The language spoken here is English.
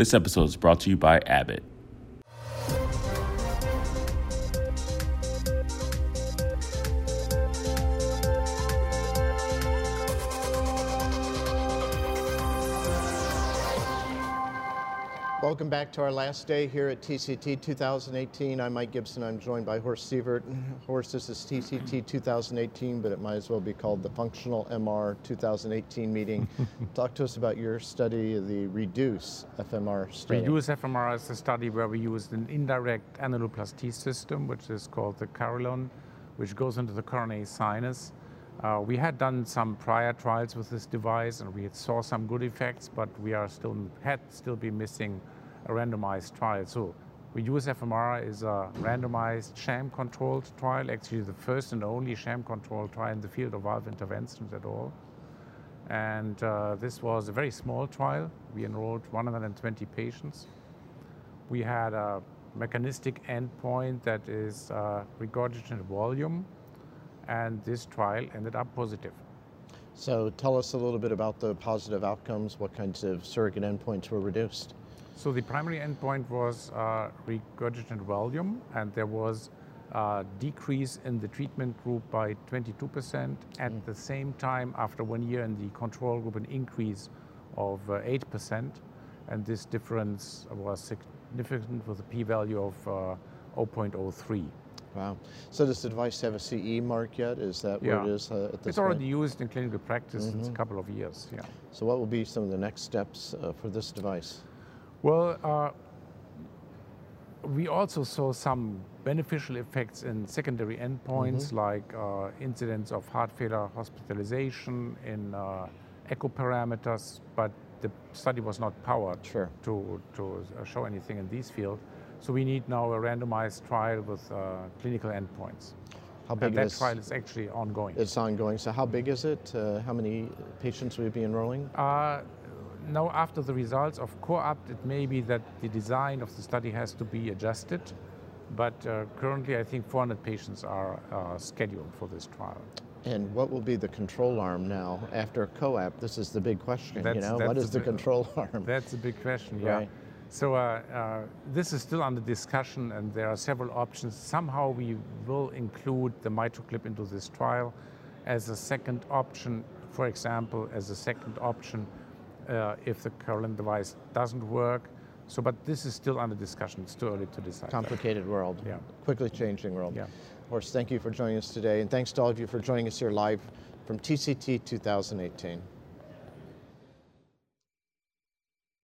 This episode is brought to you by Abbott. Welcome back to our last day here at TCT 2018. I'm Mike Gibson. I'm joined by Horst Sievert. Horst, this is TCT 2018, but it might as well be called the Functional MR 2018 meeting. Talk to us about your study, the REDUCE FMR study. REDUCE FMR is a study where we used an indirect annuloplasty system, which is called the Carillon, which goes into the coronary sinus. Uh, we had done some prior trials with this device and we saw some good effects, but we are still had still been missing a randomized trial. So REDUCE FMR is a randomized sham-controlled trial, actually the first and only sham-controlled trial in the field of valve interventions at all. And uh, this was a very small trial. We enrolled 120 patients. We had a mechanistic endpoint that is uh, regurgitant volume, and this trial ended up positive. So tell us a little bit about the positive outcomes. What kinds of surrogate endpoints were reduced? So the primary endpoint was uh, regurgitant volume, and there was a decrease in the treatment group by 22%. At mm. the same time, after one year in the control group, an increase of uh, 8%. And this difference was significant with a p-value of uh, 0.03. Wow. So does the device have a CE mark yet? Is that yeah. where it is uh, at this It's already point? used in clinical practice mm -hmm. since a mm-hmm. couple of years, yeah. So what will be some of the next steps uh, for this device? Well, uh, we also saw some beneficial effects in secondary endpoints mm -hmm. like uh, incidence of heart failure hospitalization in uh, echo parameters, but the study was not powered sure. to, to uh, show anything in these fields. So we need now a randomized trial with uh, clinical endpoints. How big and that is, trial is actually ongoing. It's ongoing. So how big is it? Uh, how many patients will you be enrolling? Uh, now after the results of COAPT, it may be that the design of the study has to be adjusted. But uh, currently, I think 400 patients are uh, scheduled for this trial. And what will be the control arm now after COAPT? This is the big question. That's, you know, what is the, the, control arm? That's a big question. Yeah. Right. So uh, uh, this is still under discussion, and there are several options. Somehow we will include the MitraClip into this trial as a second option. For example, as a second option uh, if the current device doesn't work. So, but this is still under discussion. It's too early to decide. Complicated world. Yeah. Quickly changing world. Yeah. Horst, thank you for joining us today, and thanks to all of you for joining us here live from TCT 2018.